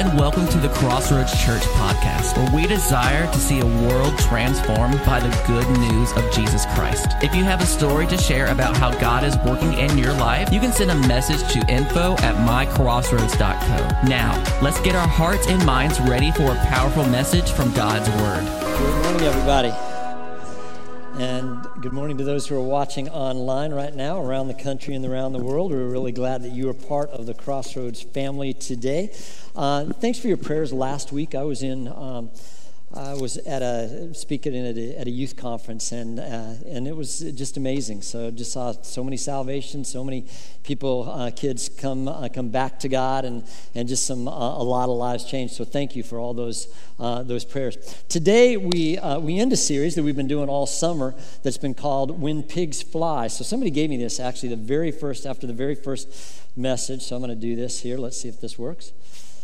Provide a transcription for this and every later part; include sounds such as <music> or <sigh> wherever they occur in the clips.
and welcome to the Crossroads Church podcast, where we desire to see a world transformed by the good news of Jesus Christ. If you have a story to share about how God is working in your life, you can send a message to info at mycrossroads.co. Now, let's get our hearts and minds ready for a powerful message from God's Word. Good morning, everybody. And good morning to those who are watching online right now around the country and around the world. We're really glad that you are part of the Crossroads family today. Uh, thanks for your prayers last week. I was in. Um, I was at a speaking at a, at a youth conference, and uh, and it was just amazing. So just saw so many salvations, so many people, uh, kids come uh, come back to God, and and just some uh, a lot of lives changed. So thank you for all those uh, those prayers. Today we uh, we end a series that we've been doing all summer that's been called "When Pigs Fly." So somebody gave me this actually the very first after the very first message. So I'm going to do this here. Let's see if this works.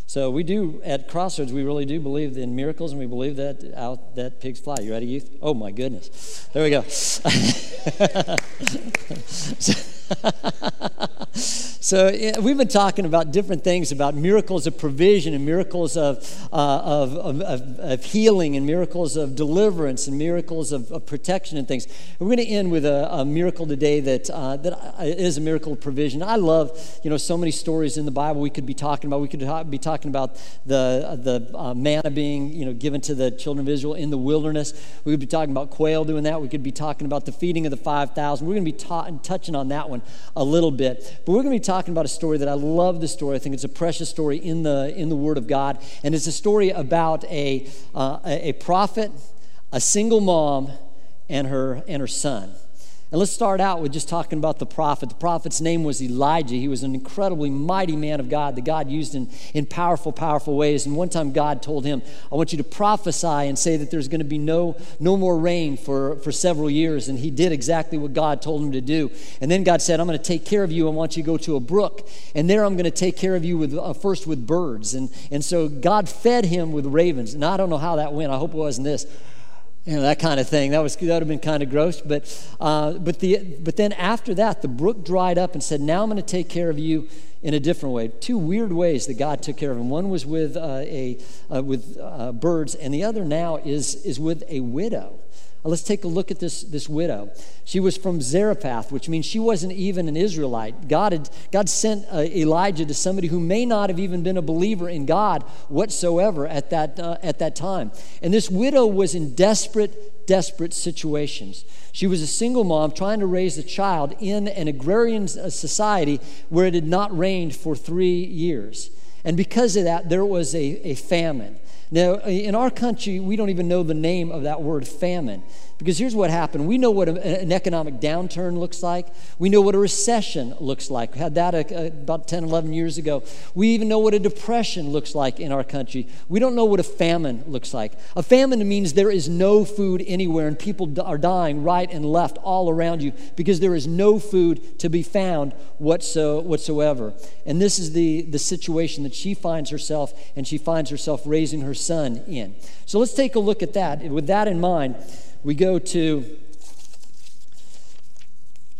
So we do at Crossroads. We really do believe in miracles, and we believe that out that pigs fly. You ready, youth? Oh my goodness! There we go. <laughs> <laughs> so we've been talking about different things about miracles of provision and miracles of, uh, of, of, of, healing and miracles of deliverance and miracles of, of protection and things. we're going to end with a, a miracle today that, uh, that is a miracle of provision. I love, you know, so many stories in the Bible we could be talking about. We could be talking about the, the uh, manna being, you know, given to the children of Israel in the wilderness. We could be talking about quail doing that. We could be talking about the feeding of the 5,000. We're going to be ta- touching on that one a little bit. But we're going to be talking about a story that I love the story. I think it's a precious story in the, in the Word of God. And it's a story about a, uh, a prophet, a single mom, and her, and her son. And let's start out with just talking about the prophet. The prophet's name was Elijah. He was an incredibly mighty man of God that God used in, in powerful, powerful ways. And one time God told him, I want you to prophesy and say that there's going to be no, no more rain for, for several years. And he did exactly what God told him to do. And then God said, I'm going to take care of you. I want you to go to a brook. And there I'm going to take care of you with, uh, first with birds. And, and so God fed him with ravens. And I don't know how that went. I hope it wasn't this you know that kind of thing. That was that would have been kind of gross but uh, but the but then after that the brook dried up and said now i'm going to take care of you in a different way. Two weird ways that god took care of him. One was with uh, a uh, with uh, birds and the other now is is with a widow let's take a look at this, this widow. She was from Zarephath, which means she wasn't even an Israelite. God, had, God sent uh, Elijah to somebody who may not have even been a believer in God whatsoever at that, uh, at that time. And this widow was in desperate, desperate situations. She was a single mom trying to raise a child in an agrarian uh, society where it had not rained for three years. And because of that, there was a, a famine. Now, in our country, we don't even know the name of that word famine. Because here's what happened. We know what a, an economic downturn looks like. We know what a recession looks like. We had that a, a, about 10, 11 years ago. We even know what a depression looks like in our country. We don't know what a famine looks like. A famine means there is no food anywhere and people are dying right and left all around you because there is no food to be found whatsoever. And this is the, the situation that she finds herself and she finds herself raising her son in. So let's take a look at that. With that in mind, we go to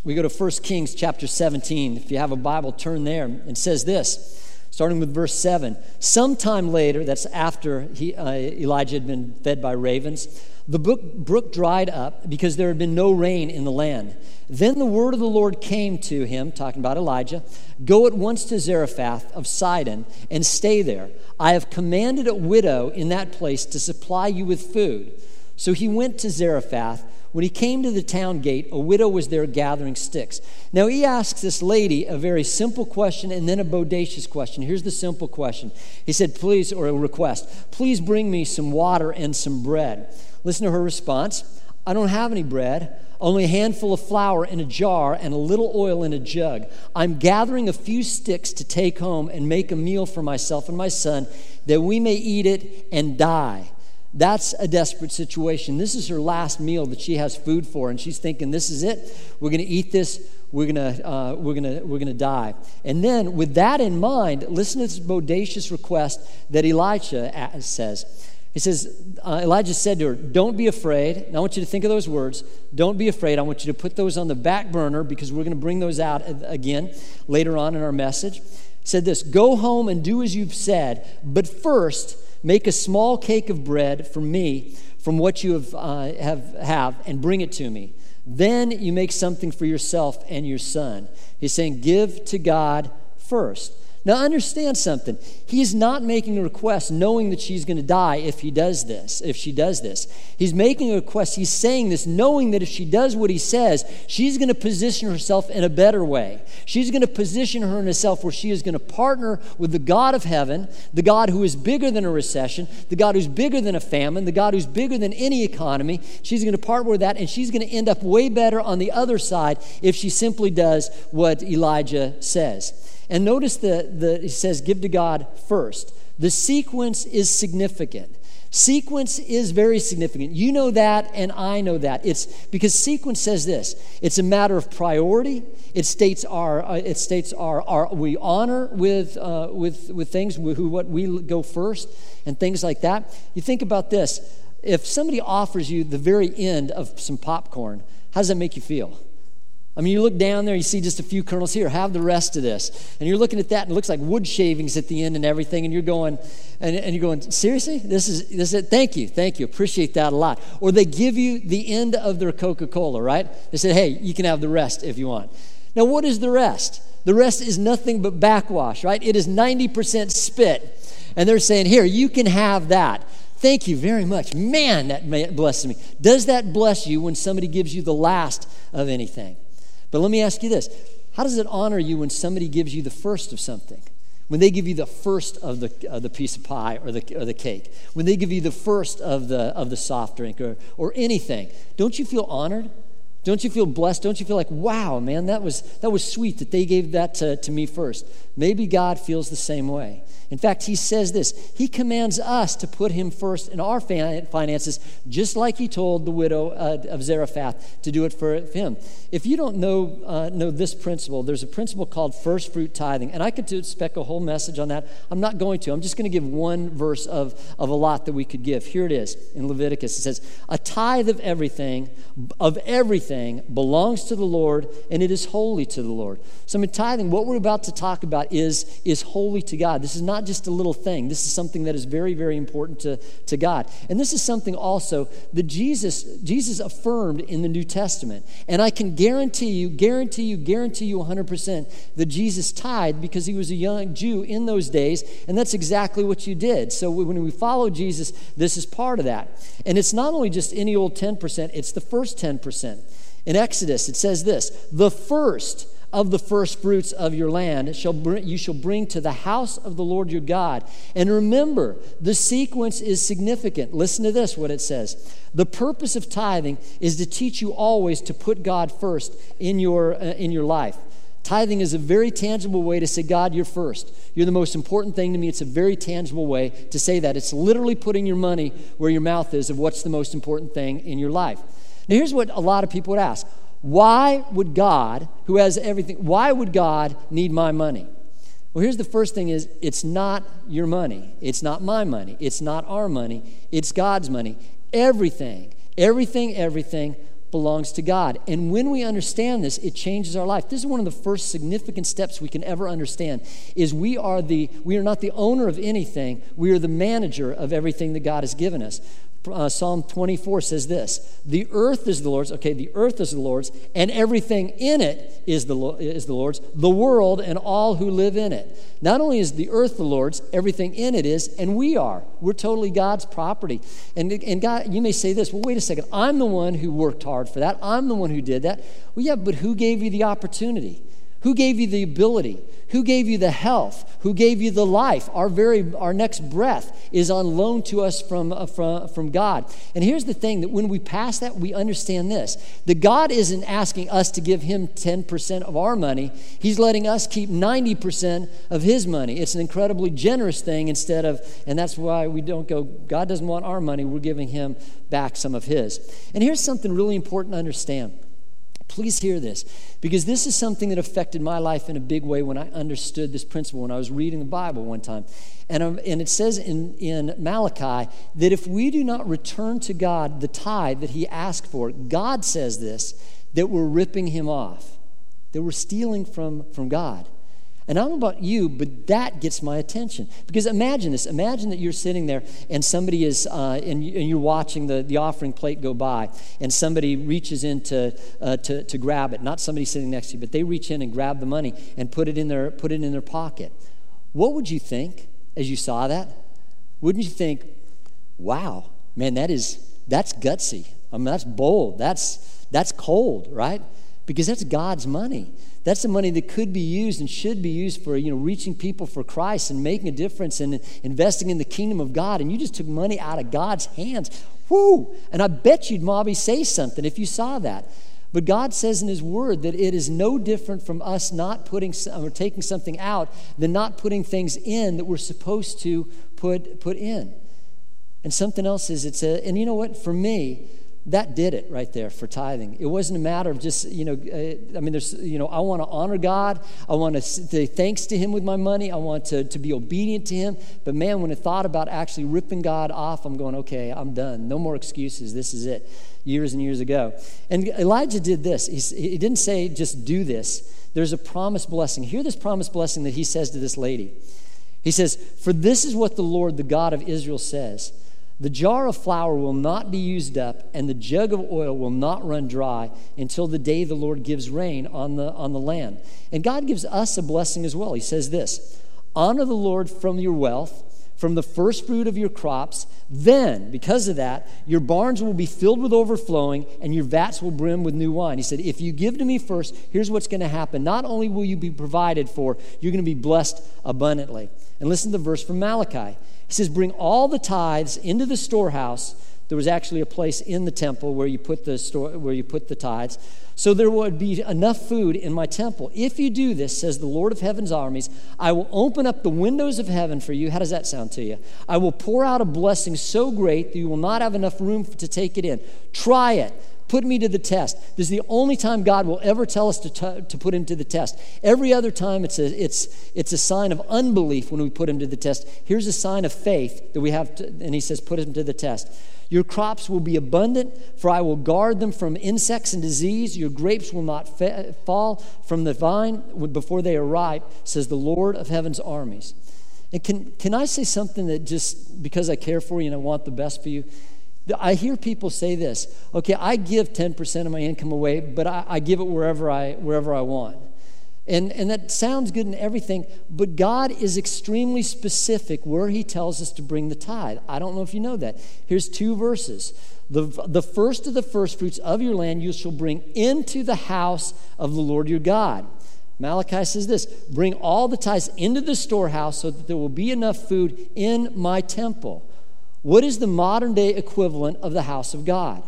we go to 1 Kings chapter 17. If you have a Bible, turn there. It says this, starting with verse 7. Sometime later, that's after he, uh, Elijah had been fed by ravens, the brook, brook dried up because there had been no rain in the land. Then the word of the Lord came to him, talking about Elijah Go at once to Zarephath of Sidon and stay there. I have commanded a widow in that place to supply you with food. So he went to Zarephath. When he came to the town gate, a widow was there gathering sticks. Now he asks this lady a very simple question and then a bodacious question. Here's the simple question. He said, Please, or a request, please bring me some water and some bread. Listen to her response I don't have any bread, only a handful of flour in a jar and a little oil in a jug. I'm gathering a few sticks to take home and make a meal for myself and my son that we may eat it and die. That's a desperate situation. This is her last meal that she has food for, and she's thinking, "This is it. We're going to eat this. We're going to uh, we're going to we're going to die." And then, with that in mind, listen to this bodacious request that Elisha says. He says, uh, Elijah said to her, Don't be afraid. And I want you to think of those words. Don't be afraid. I want you to put those on the back burner because we're going to bring those out again later on in our message. said this Go home and do as you've said, but first make a small cake of bread for me from what you have, uh, have, have and bring it to me. Then you make something for yourself and your son. He's saying, Give to God first. Now, understand something. He's not making a request knowing that she's going to die if he does this, if she does this. He's making a request. He's saying this knowing that if she does what he says, she's going to position herself in a better way. She's going to position her in herself where she is going to partner with the God of heaven, the God who is bigger than a recession, the God who's bigger than a famine, the God who's bigger than any economy. She's going to partner with that, and she's going to end up way better on the other side if she simply does what Elijah says. And notice that the, he says, give to God first. The sequence is significant. Sequence is very significant. You know that, and I know that. It's because sequence says this. It's a matter of priority. It states our. Uh, it states our, our. We honor with uh, with with things who what we go first and things like that. You think about this. If somebody offers you the very end of some popcorn, how does that make you feel? I mean, you look down there, you see just a few kernels here, have the rest of this. And you're looking at that, and it looks like wood shavings at the end and everything, and you're going, and, and you're going, seriously? This is, this is it? Thank you, thank you, appreciate that a lot. Or they give you the end of their Coca Cola, right? They said, hey, you can have the rest if you want. Now, what is the rest? The rest is nothing but backwash, right? It is 90% spit. And they're saying, here, you can have that. Thank you very much. Man, that blesses me. Does that bless you when somebody gives you the last of anything? But let me ask you this How does it honor you when somebody gives you the first of something? When they give you the first of the, of the piece of pie or the, or the cake, when they give you the first of the, of the soft drink or, or anything, don't you feel honored? Don't you feel blessed? Don't you feel like, wow, man, that was, that was sweet that they gave that to, to me first? Maybe God feels the same way. In fact, he says this He commands us to put him first in our finances, just like he told the widow uh, of Zarephath to do it for him. If you don't know, uh, know this principle, there's a principle called first fruit tithing. And I could spec a whole message on that. I'm not going to. I'm just going to give one verse of, of a lot that we could give. Here it is in Leviticus. It says, A tithe of everything, of everything, belongs to the Lord, and it is holy to the Lord. So, in tithing, what we're about to talk about is, is holy to God. This is not just a little thing. This is something that is very, very important to, to God. And this is something also that Jesus, Jesus affirmed in the New Testament. And I can guarantee you, guarantee you, guarantee you 100% that Jesus tithed because he was a young Jew in those days. And that's exactly what you did. So when we follow Jesus, this is part of that. And it's not only just any old 10%, it's the first 10%. In Exodus, it says this the first of the first fruits of your land shall you shall bring to the house of the Lord your God. And remember, the sequence is significant. Listen to this what it says. The purpose of tithing is to teach you always to put God first in your, uh, in your life. Tithing is a very tangible way to say, God, you're first. You're the most important thing to me. It's a very tangible way to say that. It's literally putting your money where your mouth is of what's the most important thing in your life. Now, here's what a lot of people would ask why would God, who has everything, why would God need my money? Well, here's the first thing is it's not your money. It's not my money. It's not our money. It's God's money. Everything, everything, everything belongs to God. And when we understand this, it changes our life. This is one of the first significant steps we can ever understand is we are the we are not the owner of anything, we are the manager of everything that God has given us uh, Psalm 24 says this The earth is the Lord's, okay, the earth is the Lord's, and everything in it is the, is the Lord's, the world and all who live in it. Not only is the earth the Lord's, everything in it is, and we are. We're totally God's property. And, and God, you may say this, well, wait a second, I'm the one who worked hard for that, I'm the one who did that. Well, yeah, but who gave you the opportunity? Who gave you the ability? Who gave you the health? Who gave you the life? Our very our next breath is on loan to us from, uh, from, from God. And here's the thing that when we pass that, we understand this. That God isn't asking us to give him 10% of our money. He's letting us keep 90% of his money. It's an incredibly generous thing instead of, and that's why we don't go, God doesn't want our money. We're giving him back some of his. And here's something really important to understand. Please hear this because this is something that affected my life in a big way when I understood this principle when I was reading the Bible one time. And, um, and it says in, in Malachi that if we do not return to God the tithe that He asked for, God says this, that we're ripping Him off, that we're stealing from, from God. And I don't know about you, but that gets my attention. Because imagine this. Imagine that you're sitting there and somebody is, uh, and, you're watching the, the offering plate go by, and somebody reaches in to, uh, to, to grab it. Not somebody sitting next to you, but they reach in and grab the money and put it in their, put it in their pocket. What would you think as you saw that? Wouldn't you think, wow, man, that is, that's gutsy. I mean, that's bold. That's, that's cold, right? Because that's God's money. That's the money that could be used and should be used for, you know, reaching people for Christ and making a difference and investing in the kingdom of God. And you just took money out of God's hands. Whoo! And I bet you'd maybe say something if you saw that. But God says in His Word that it is no different from us not putting or taking something out than not putting things in that we're supposed to put, put in. And something else is it's a, and you know what? For me, that did it right there for tithing. It wasn't a matter of just, you know, uh, I mean, there's, you know, I want to honor God. I want to say thanks to Him with my money. I want to, to be obedient to Him. But man, when I thought about actually ripping God off, I'm going, okay, I'm done. No more excuses. This is it. Years and years ago. And Elijah did this. He, he didn't say just do this, there's a promised blessing. Hear this promised blessing that he says to this lady. He says, For this is what the Lord, the God of Israel, says. The jar of flour will not be used up, and the jug of oil will not run dry until the day the Lord gives rain on the, on the land. And God gives us a blessing as well. He says this Honor the Lord from your wealth, from the first fruit of your crops. Then, because of that, your barns will be filled with overflowing, and your vats will brim with new wine. He said, If you give to me first, here's what's going to happen. Not only will you be provided for, you're going to be blessed abundantly. And listen to the verse from Malachi. He says, Bring all the tithes into the storehouse. There was actually a place in the temple where you put the, store, where you put the tithes. So there would be enough food in my temple. If you do this, says the Lord of heaven's armies, I will open up the windows of heaven for you. How does that sound to you? I will pour out a blessing so great that you will not have enough room to take it in. Try it. Put me to the test. This is the only time God will ever tell us to, t- to put him to the test. Every other time, it's a, it's, it's a sign of unbelief when we put him to the test. Here's a sign of faith that we have, to, and he says, put him to the test. Your crops will be abundant, for I will guard them from insects and disease. Your grapes will not fa- fall from the vine before they are ripe, says the Lord of heaven's armies. And can, can I say something that just because I care for you and I want the best for you? I hear people say this okay, I give 10% of my income away, but I, I, give it wherever I, wherever I want. And, and that sounds good and everything, but God is extremely specific where He tells us to bring the tithe. I don't know if you know that. Here's two verses. The, the first of the first fruits of your land you shall bring into the house of the Lord your God. Malachi says this Bring all the tithes into the storehouse so that there will be enough food in my temple. What is the modern day equivalent of the house of God?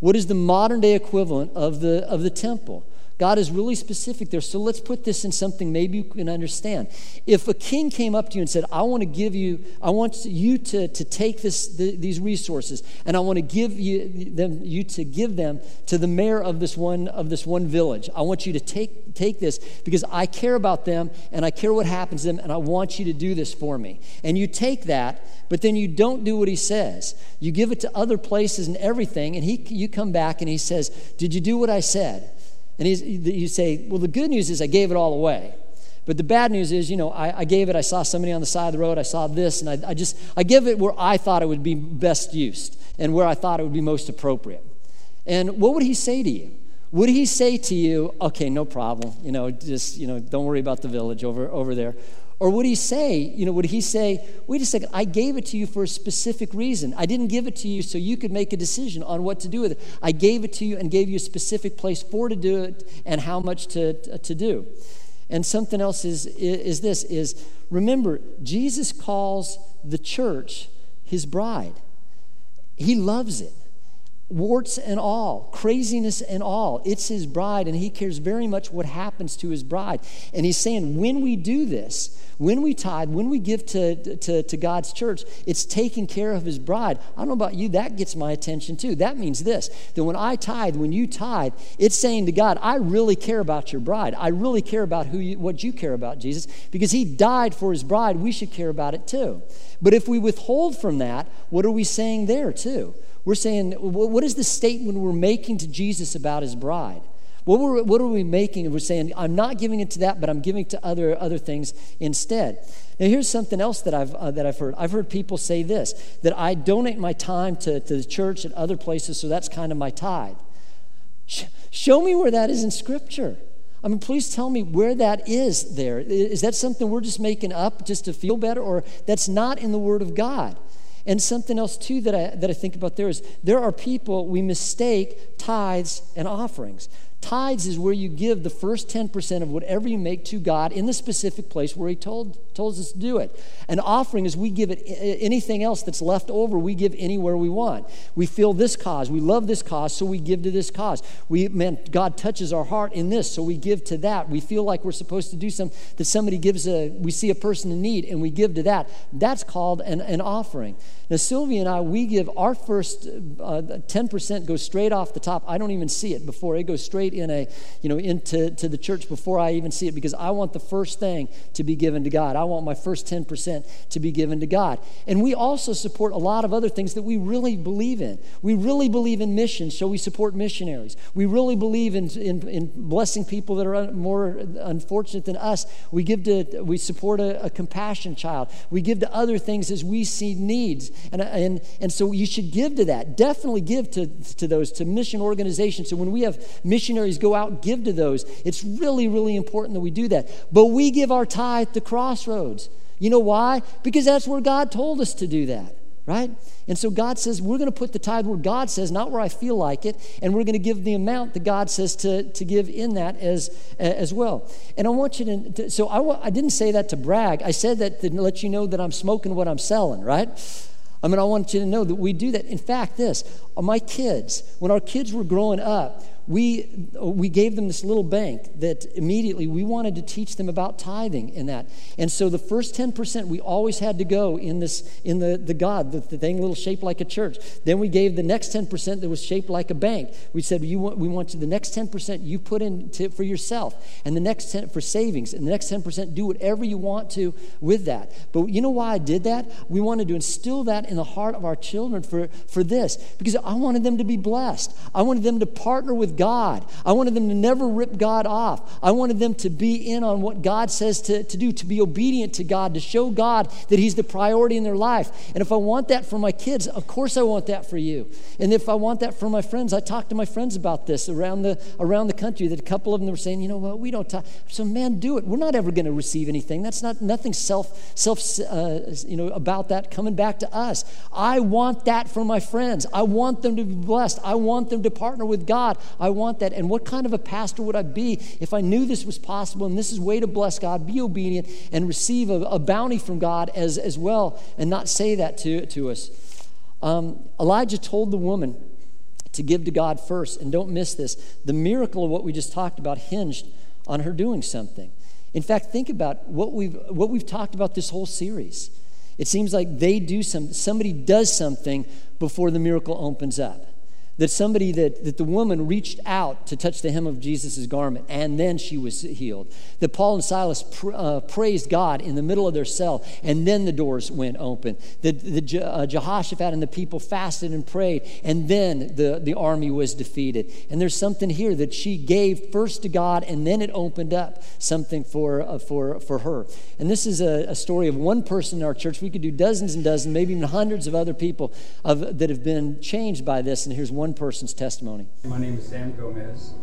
What is the modern day equivalent of the, of the temple? God is really specific there. So let's put this in something maybe you can understand. If a king came up to you and said, I want to give you, I want you to, to take this, the, these resources, and I want to give you them, you to give them to the mayor of this one of this one village. I want you to take, take this because I care about them and I care what happens to them, and I want you to do this for me. And you take that, but then you don't do what he says. You give it to other places and everything, and he you come back and he says, Did you do what I said? And you say, well, the good news is I gave it all away. But the bad news is, you know, I, I, gave it, I saw somebody on the side of the road, I saw this, and I, I just, I give it where I thought it would be best used and where I thought it would be most appropriate. And what would he say to you? Would he say to you, okay, no problem, you know, just, you know, don't worry about the village over, over there? Or would he say, you know, would he say, wait a second, I gave it to you for a specific reason. I didn't give it to you so you could make a decision on what to do with it. I gave it to you and gave you a specific place for to do it and how much to, to do. And something else is, is this is remember, Jesus calls the church his bride. He loves it warts and all, craziness and all. It's his bride, and he cares very much what happens to his bride. And he's saying, when we do this, when we tithe, when we give to, to, to, God's church, it's taking care of his bride. I don't know about you, that gets my attention too. That means this that when I tithe, when you tithe, it's saying to God, I really care about your bride. I really care about who you, what you care about, Jesus, because he died for his bride. We should care about it too. But if we withhold from that, what are we saying there too? We're saying, what is the statement we're making to Jesus about his bride? What, were, what are we making? We're saying, I'm not giving it to that, but I'm giving to other, other things instead. Now, here's something else that I've, uh, that I've heard. I've heard people say this that I donate my time to, to the church and other places, so that's kind of my tithe. Sh- show me where that is in Scripture. I mean, please tell me where that is there. Is that something we're just making up just to feel better, or that's not in the Word of God? And something else, too, that I, that I think about there is there are people, we mistake tithes and offerings. Tithes is where you give the first 10% of whatever you make to God in the specific place where He told, told us to do it. An offering is we give it anything else that's left over, we give anywhere we want. We feel this cause, we love this cause, so we give to this cause. We, man, God touches our heart in this, so we give to that. We feel like we're supposed to do something that somebody gives a, we see a person in need and we give to that. That's called an, an offering. Now, Sylvia and I, we give our first uh, 10% goes straight off the top. I don't even see it before. It goes straight in a, you know, into to the church before I even see it because I want the first thing to be given to God. I want my first 10% to be given to God. And we also support a lot of other things that we really believe in. We really believe in missions, so we support missionaries. We really believe in, in, in blessing people that are more unfortunate than us. We give to, we support a, a compassion child. We give to other things as we see needs. And, and, and so you should give to that. Definitely give to, to those, to mission organizations. So when we have missionaries go out, give to those. It's really, really important that we do that. But we give our tithe to Crossroads. You know why? Because that's where God told us to do that, right? And so God says, we're going to put the tithe where God says, not where I feel like it, and we're going to give the amount that God says to, to give in that as, as well. And I want you to, to so I, I didn't say that to brag. I said that to let you know that I'm smoking what I'm selling, right? I mean, I want you to know that we do that. In fact, this, my kids, when our kids were growing up, we, we gave them this little bank that immediately we wanted to teach them about tithing in that. And so the first 10% we always had to go in this in the, the God, the, the thing little shaped like a church. Then we gave the next 10% that was shaped like a bank. We said, you want, we want you, the next 10% you put in to, for yourself, and the next 10 for savings, and the next 10% do whatever you want to with that. But you know why I did that? We wanted to instill that in the heart of our children for, for this, because I wanted them to be blessed. I wanted them to partner with God. I wanted them to never rip God off. I wanted them to be in on what God says to, to do, to be obedient to God, to show God that He's the priority in their life. And if I want that for my kids, of course I want that for you. And if I want that for my friends, I talk to my friends about this around the around the country. That a couple of them were saying, you know what, we don't talk. So man, do it. We're not ever going to receive anything. That's not nothing self self uh, you know about that coming back to us. I want that for my friends. I want them to be blessed. I want them to partner with God. I want that. And what kind of a pastor would I be if I knew this was possible and this is way to bless God, be obedient, and receive a, a bounty from God as, as well, and not say that to, to us? Um, Elijah told the woman to give to God first. And don't miss this the miracle of what we just talked about hinged on her doing something. In fact, think about what we've, what we've talked about this whole series. It seems like they do some, somebody does something before the miracle opens up that somebody that, that the woman reached out to touch the hem of jesus' garment and then she was healed. That paul and silas pr- uh, praised god in the middle of their cell and then the doors went open. That uh, jehoshaphat and the people fasted and prayed and then the, the army was defeated. And there's something here that she gave first to god and then it opened up something for, uh, for, for her. And this is a, a, story of one person in our church. We could do dozens and dozens maybe even hundreds of other people of, that have been changed by this and here's one one person's testimony. My name is Sam Gomez,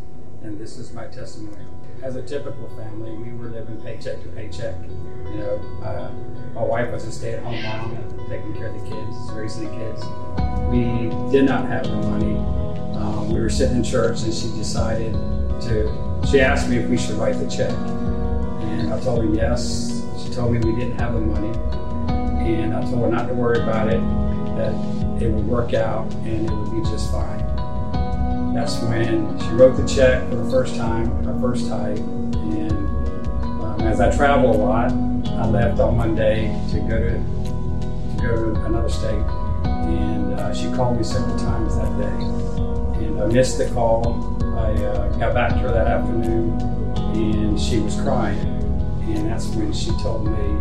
and this is my testimony. As a typical family, we were living paycheck to paycheck. You know, uh, my wife was a stay-at-home mom, taking care of the kids, raising the kids. We did not have the money. Um, we were sitting in church, and she decided to. She asked me if we should write the check, and I told her yes. She told me we didn't have the money, and I told her not to worry about it. That it would work out and it would be just fine. That's when she wrote the check for the first time, her first tithe. And um, as I travel a lot, I left on Monday to go to to go to another state, and uh, she called me several times that day. And I missed the call. I uh, got back to her that afternoon, and she was crying. And that's when she told me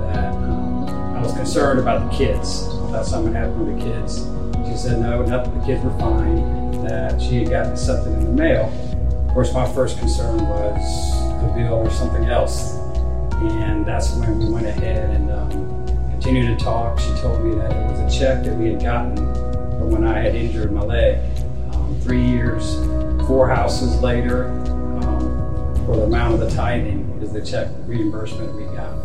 that um, I was concerned about the kids thought something happened with the kids. She said, no, nothing, the kids were fine, that she had gotten something in the mail Of course, my first concern was a bill or something else. And that's when we went ahead and um, continued to talk. She told me that it was a check that we had gotten from when I had injured my leg. Um, three years, four houses later, um, for the amount of the tithing is the check reimbursement we got.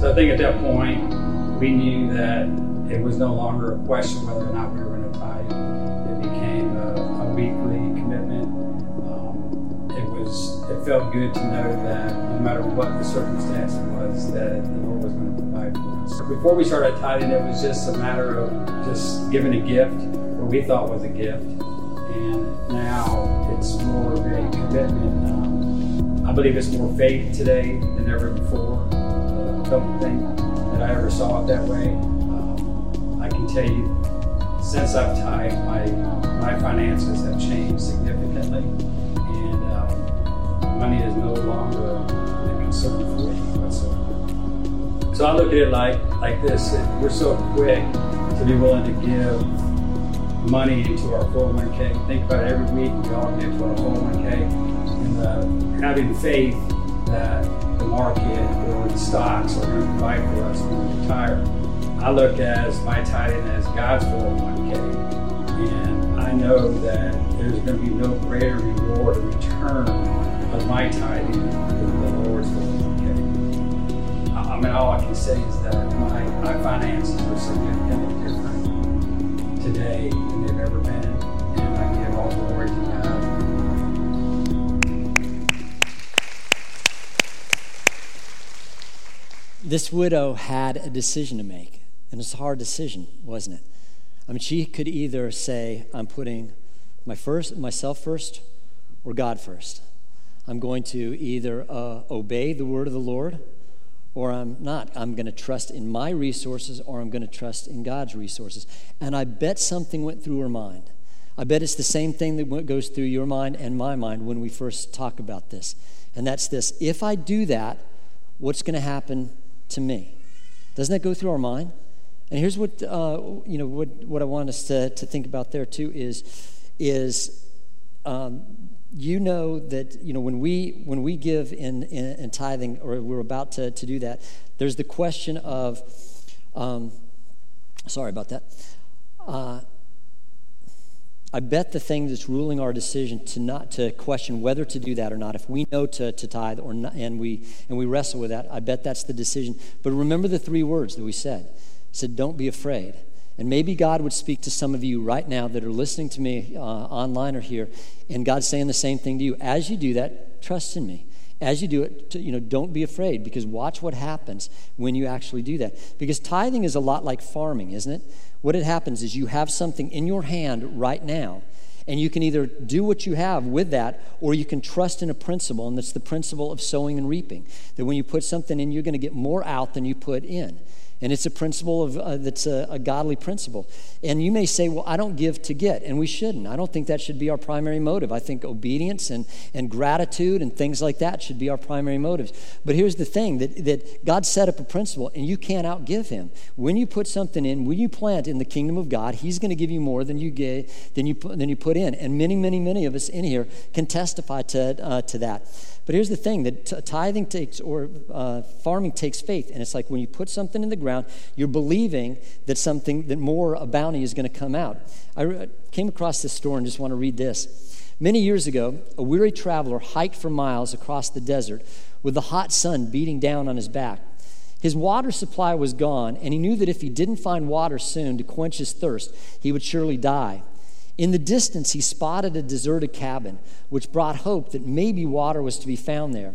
So I think at that point, we knew that it was no longer a question whether or not we were going to tithe. It became a, a weekly commitment. Um, it was. It felt good to know that no matter what the circumstance was, that the Lord was going to provide for us. Before we started tithing, it was just a matter of just giving a gift, what we thought was a gift, and now it's more of a commitment. Um, I believe it's more faith today than ever before. Uh, don't think that I ever saw it that way. Can tell you, since I've tithed, my my finances have changed significantly, and um, money is no longer a concern for me whatsoever. So I look at it like like this: we're so quick to be willing to give money into our 401k. Think about every week we all give to our 401k, and uh, having faith that the market or the stocks are going to provide for us when we retire. I look as my tithing as God's 401k, and I know that there's going to be no greater reward or return of my tithing than the Lord's 401k. I mean, all I can say is that my, my finances are significantly different today than they've ever been, and I give all the glory to God. This widow had a decision to make, and it's a hard decision, wasn't it? I mean, she could either say, I'm putting my first, myself first or God first. I'm going to either uh, obey the word of the Lord or I'm not. I'm going to trust in my resources or I'm going to trust in God's resources. And I bet something went through her mind. I bet it's the same thing that goes through your mind and my mind when we first talk about this. And that's this if I do that, what's going to happen to me? Doesn't that go through our mind? And here's what, uh, you know, what, what I want us to, to think about there too is, is um, you know that you know when we when we give in, in, in tithing or we're about to, to do that there's the question of um, sorry about that. Uh, i bet the thing that's ruling our decision to not to question whether to do that or not if we know to, to tithe or not, and we and we wrestle with that i bet that's the decision. But remember the three words that we said said don't be afraid and maybe God would speak to some of you right now that are listening to me uh, online or here, and God's saying the same thing to you. As you do that, trust in me. As you do it, you know, don't be afraid because watch what happens when you actually do that. Because tithing is a lot like farming, isn't it? What it happens is you have something in your hand right now, and you can either do what you have with that, or you can trust in a principle, and that's the principle of sowing and reaping. That when you put something in, you're going to get more out than you put in. And it's a principle of, uh, that's a, a, godly principle. And you may say, well, I don't give to get, and we shouldn't. I don't think that should be our primary motive. I think obedience and, and gratitude and things like that should be our primary motives. But here's the thing that, that God set up a principle, and you can't outgive Him. When you put something in, when you plant in the kingdom of God, He's going to give you more than you, get, than, you, than you put in. And many, many, many of us in here can testify to, uh, to that. But here's the thing that tithing takes, or uh, farming takes faith. And it's like when you put something in the ground, you're believing that something, that more, a bounty is going to come out. I re- came across this story and just want to read this. Many years ago, a weary traveler hiked for miles across the desert with the hot sun beating down on his back. His water supply was gone, and he knew that if he didn't find water soon to quench his thirst, he would surely die. In the distance, he spotted a deserted cabin, which brought hope that maybe water was to be found there.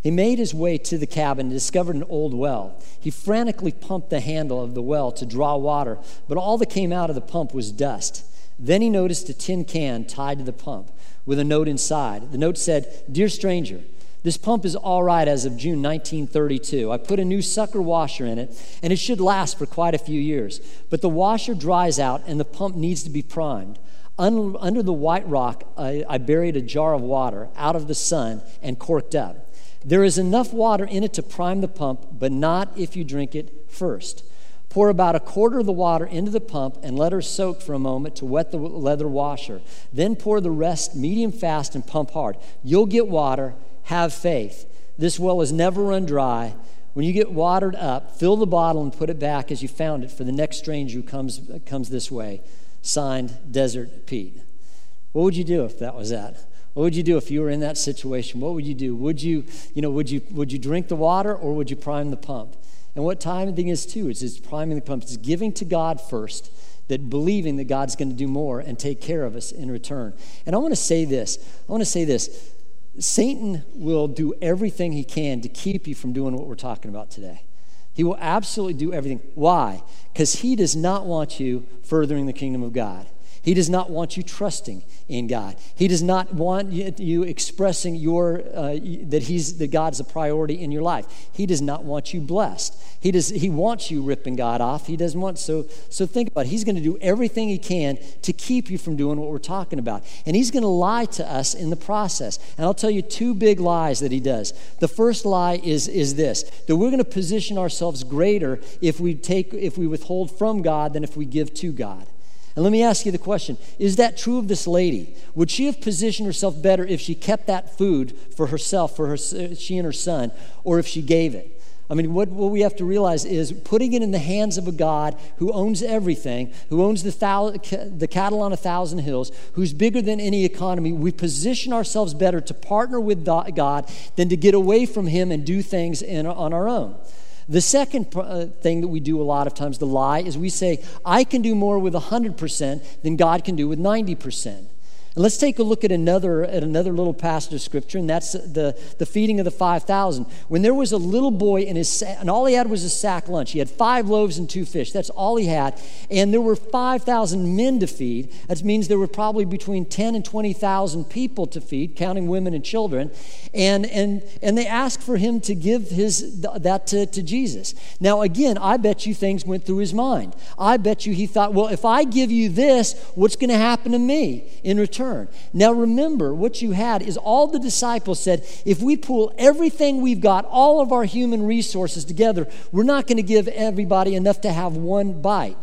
He made his way to the cabin and discovered an old well. He frantically pumped the handle of the well to draw water, but all that came out of the pump was dust. Then he noticed a tin can tied to the pump with a note inside. The note said, Dear stranger, this pump is all right as of June 1932. I put a new sucker washer in it, and it should last for quite a few years. But the washer dries out, and the pump needs to be primed. Under the white rock, I, I buried a jar of water out of the sun and corked up. There is enough water in it to prime the pump, but not if you drink it first. Pour about a quarter of the water into the pump and let her soak for a moment to wet the leather washer. Then pour the rest medium fast and pump hard. You'll get water. Have faith. This well is never run dry. When you get watered up, fill the bottle and put it back as you found it for the next stranger who comes, comes this way. Signed, Desert Pete. What would you do if that was that? What would you do if you were in that situation? What would you do? Would you, you know, would you, would you drink the water or would you prime the pump? And what time timing is too is it's priming the pump. It's giving to God first, that believing that God's going to do more and take care of us in return. And I want to say this. I want to say this. Satan will do everything he can to keep you from doing what we're talking about today. He will absolutely do everything. Why? Because he does not want you furthering the kingdom of God. He does not want you trusting in God. He does not want you expressing your uh, that he's that God's a priority in your life. He does not want you blessed. He does he wants you ripping God off. He doesn't want so so think about it. He's going to do everything he can to keep you from doing what we're talking about. And he's going to lie to us in the process. And I'll tell you two big lies that he does. The first lie is is this that we're going to position ourselves greater if we take if we withhold from God than if we give to God. And let me ask you the question Is that true of this lady? Would she have positioned herself better if she kept that food for herself, for her, she and her son, or if she gave it? I mean, what, what we have to realize is putting it in the hands of a God who owns everything, who owns the, thou, the cattle on a thousand hills, who's bigger than any economy, we position ourselves better to partner with God than to get away from Him and do things in, on our own. The second uh, thing that we do a lot of times, the lie, is we say, I can do more with 100% than God can do with 90%. And let's take a look at another, at another little passage of scripture, and that's the, the feeding of the 5,000. When there was a little boy in his, and all he had was a sack lunch. He had five loaves and two fish. That's all he had. And there were 5,000 men to feed. That means there were probably between 10 and 20,000 people to feed, counting women and children. And, and, and they asked for him to give his, that to, to Jesus. Now, again, I bet you things went through his mind. I bet you he thought, well, if I give you this, what's going to happen to me in return? Return. Now remember, what you had is all the disciples said if we pool everything we've got, all of our human resources together, we're not going to give everybody enough to have one bite.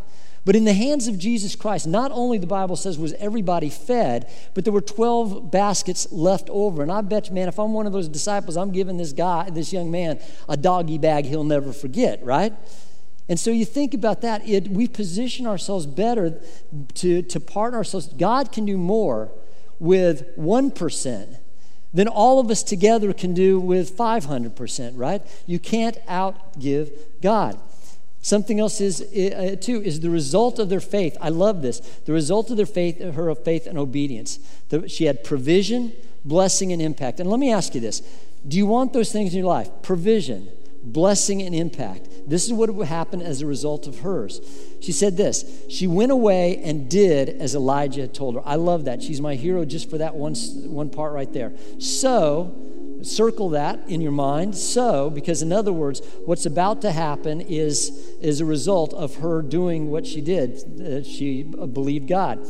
But in the hands of Jesus Christ, not only the Bible says was everybody fed, but there were 12 baskets left over. And I bet you, man, if I'm one of those disciples, I'm giving this guy, this young man, a doggy bag he'll never forget, right? And so you think about that, it, we position ourselves better to, to partner ourselves. God can do more with 1% than all of us together can do with 500%, right? You can't outgive God. Something else is, uh, too, is the result of their faith. I love this. The result of their faith, her faith and obedience. The, she had provision, blessing, and impact. And let me ask you this Do you want those things in your life? Provision, blessing, and impact. This is what would happen as a result of hers. She said this She went away and did as Elijah had told her. I love that. She's my hero just for that one, one part right there. So, circle that in your mind. So, because in other words, what's about to happen is, is a result of her doing what she did. She believed God.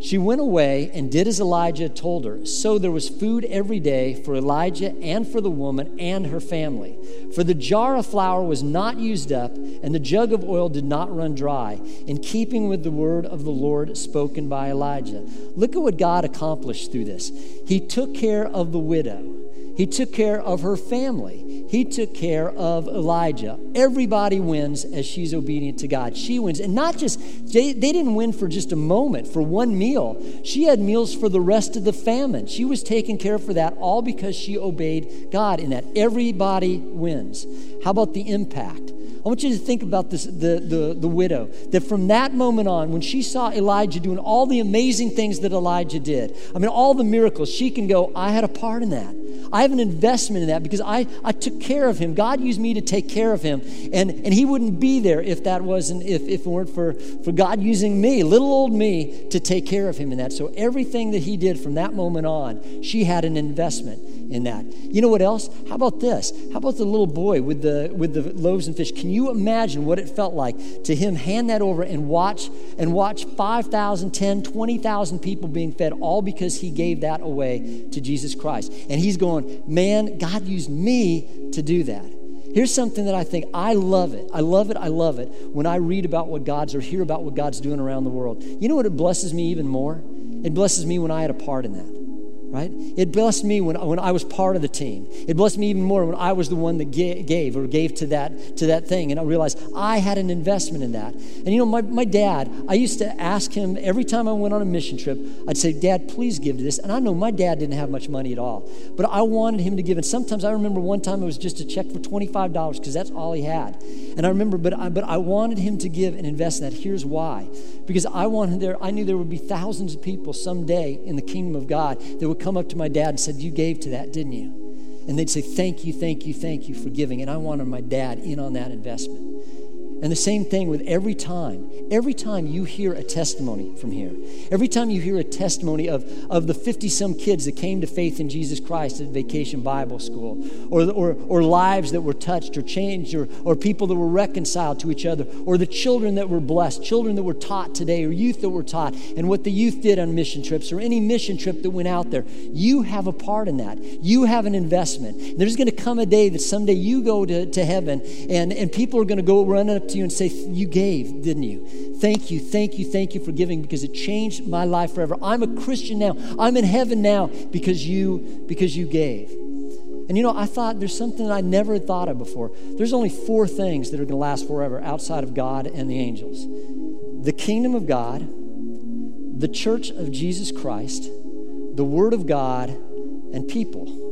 She went away and did as Elijah told her. So there was food every day for Elijah and for the woman and her family. For the jar of flour was not used up, and the jug of oil did not run dry, in keeping with the word of the Lord spoken by Elijah. Look at what God accomplished through this. He took care of the widow. He took care of her family. He took care of Elijah. Everybody wins as she's obedient to God. She wins. And not just, they, they didn't win for just a moment, for one meal. She had meals for the rest of the famine. She was taken care of for that, all because she obeyed God in that. Everybody wins. How about the impact? I want you to think about this, the, the, the widow, that from that moment on, when she saw Elijah doing all the amazing things that Elijah did, I mean, all the miracles, she can go, I had a part in that. I have an investment in that because I, I took care of him. God used me to take care of him. And, and he wouldn't be there if that wasn't, if, if it weren't for, for God using me, little old me, to take care of him in that. So everything that he did from that moment on, she had an investment in that. You know what else? How about this? How about the little boy with the with the loaves and fish? Can you imagine what it felt like to him hand that over and watch and watch 5,000, 10, 20,000 people being fed all because he gave that away to Jesus Christ. And he's going, "Man, God used me to do that." Here's something that I think I love it. I love it. I love it when I read about what God's or hear about what God's doing around the world. You know what it blesses me even more? It blesses me when I had a part in that right? It blessed me when, when I was part of the team. It blessed me even more when I was the one that gave or gave to that, to that thing. And I realized I had an investment in that. And you know, my, my dad, I used to ask him every time I went on a mission trip, I'd say, Dad, please give to this. And I know my dad didn't have much money at all, but I wanted him to give. And sometimes I remember one time it was just a check for $25 because that's all he had. And I remember, but I, but I wanted him to give and invest in that. Here's why. Because I wanted there, I knew there would be thousands of people someday in the kingdom of God that would come up to my dad and said, You gave to that, didn't you? And they'd say, Thank you, thank you, thank you for giving. And I wanted my dad in on that investment. And the same thing with every time. Every time you hear a testimony from here, every time you hear a testimony of, of the 50 some kids that came to faith in Jesus Christ at Vacation Bible School, or, or, or lives that were touched or changed, or, or people that were reconciled to each other, or the children that were blessed, children that were taught today, or youth that were taught, and what the youth did on mission trips, or any mission trip that went out there, you have a part in that. You have an investment. There's going to come a day that someday you go to, to heaven, and, and people are going to go run to you and say, You gave, didn't you? Thank you, thank you, thank you for giving because it changed my life forever. I'm a Christian now. I'm in heaven now because you because you gave. And you know, I thought there's something that I never thought of before. There's only four things that are going to last forever outside of God and the angels the kingdom of God, the church of Jesus Christ, the Word of God, and people.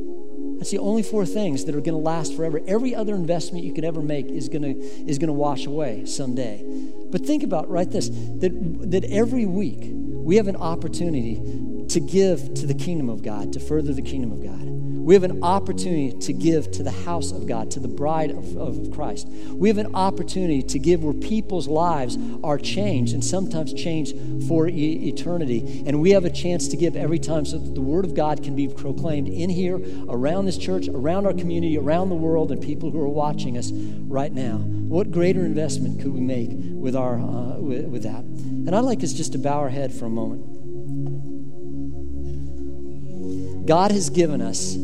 That's the only four things that are going to last forever. Every other investment you could ever make is going to is going to wash away someday. But think about right this that that every week we have an opportunity to give to the kingdom of God, to further the kingdom of God. We have an opportunity to give to the house of God, to the bride of, of Christ. We have an opportunity to give where people's lives are changed and sometimes changed for e- eternity. And we have a chance to give every time so that the Word of God can be proclaimed in here, around this church, around our community, around the world, and people who are watching us right now. What greater investment could we make with, our, uh, with, with that? And I'd like us just to bow our head for a moment. God has given us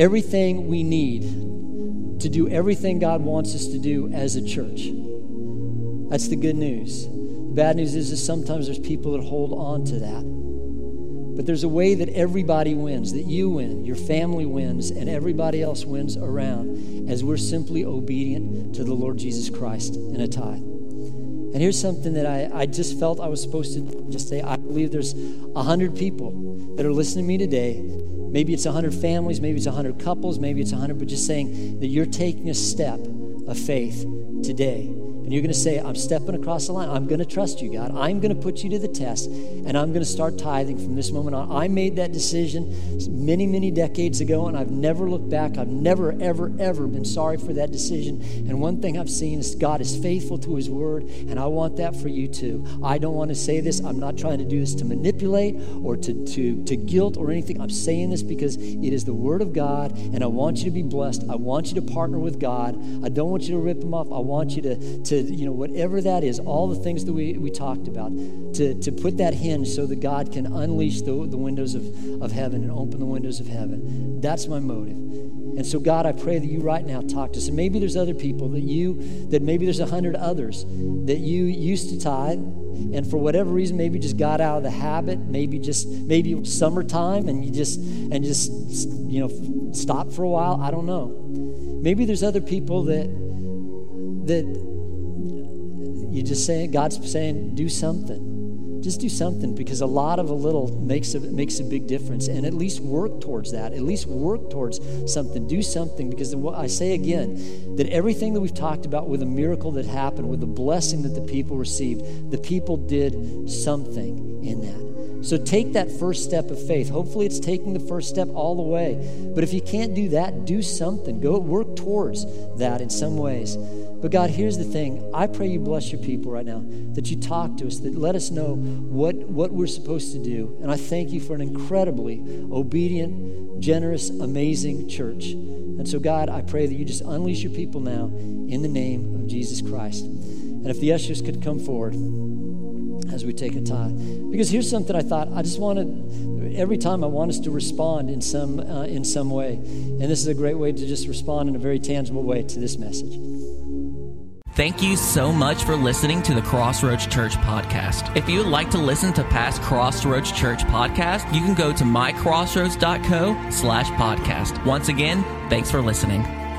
everything we need to do everything God wants us to do as a church. That's the good news. The bad news is that sometimes there's people that hold on to that. But there's a way that everybody wins, that you win, your family wins, and everybody else wins around as we're simply obedient to the Lord Jesus Christ in a tithe. And here's something that I, I just felt I was supposed to just say. I believe there's a hundred people that are listening to me today Maybe it's 100 families, maybe it's 100 couples, maybe it's 100, but just saying that you're taking a step of faith today and you're going to say, I'm stepping across the line. I'm going to trust you, God. I'm going to put you to the test, and I'm going to start tithing from this moment on. I made that decision many, many decades ago, and I've never looked back. I've never, ever, ever been sorry for that decision. And one thing I've seen is God is faithful to His word, and I want that for you too. I don't want to say this. I'm not trying to do this to manipulate or to, to, to guilt or anything. I'm saying this because it is the word of God, and I want you to be blessed. I want you to partner with God. I don't want you to rip Him off. I want you to, to you know, whatever that is, all the things that we, we talked about, to, to put that hinge so that God can unleash the, the windows of, of heaven and open the windows of heaven. That's my motive. And so, God, I pray that you right now talk to us. And maybe there's other people that you, that maybe there's a hundred others that you used to tithe, and for whatever reason, maybe just got out of the habit. Maybe just maybe summertime, and you just and just you know stop for a while. I don't know. Maybe there's other people that that you just say God's saying, do something. Just do something because a lot of a little makes a, makes a big difference. And at least work towards that. At least work towards something. Do something because I say again that everything that we've talked about with a miracle that happened, with the blessing that the people received, the people did something in that. So take that first step of faith. Hopefully, it's taking the first step all the way. But if you can't do that, do something. Go work towards that in some ways. But God, here's the thing. I pray you bless your people right now, that you talk to us, that let us know what, what we're supposed to do. And I thank you for an incredibly obedient, generous, amazing church. And so, God, I pray that you just unleash your people now in the name of Jesus Christ. And if the ushers could come forward as we take a time. Because here's something I thought, I just wanted every time I want us to respond in some, uh, in some way. And this is a great way to just respond in a very tangible way to this message. Thank you so much for listening to the Crossroads Church podcast. If you would like to listen to past Crossroads Church podcasts, you can go to mycrossroads.co slash podcast. Once again, thanks for listening.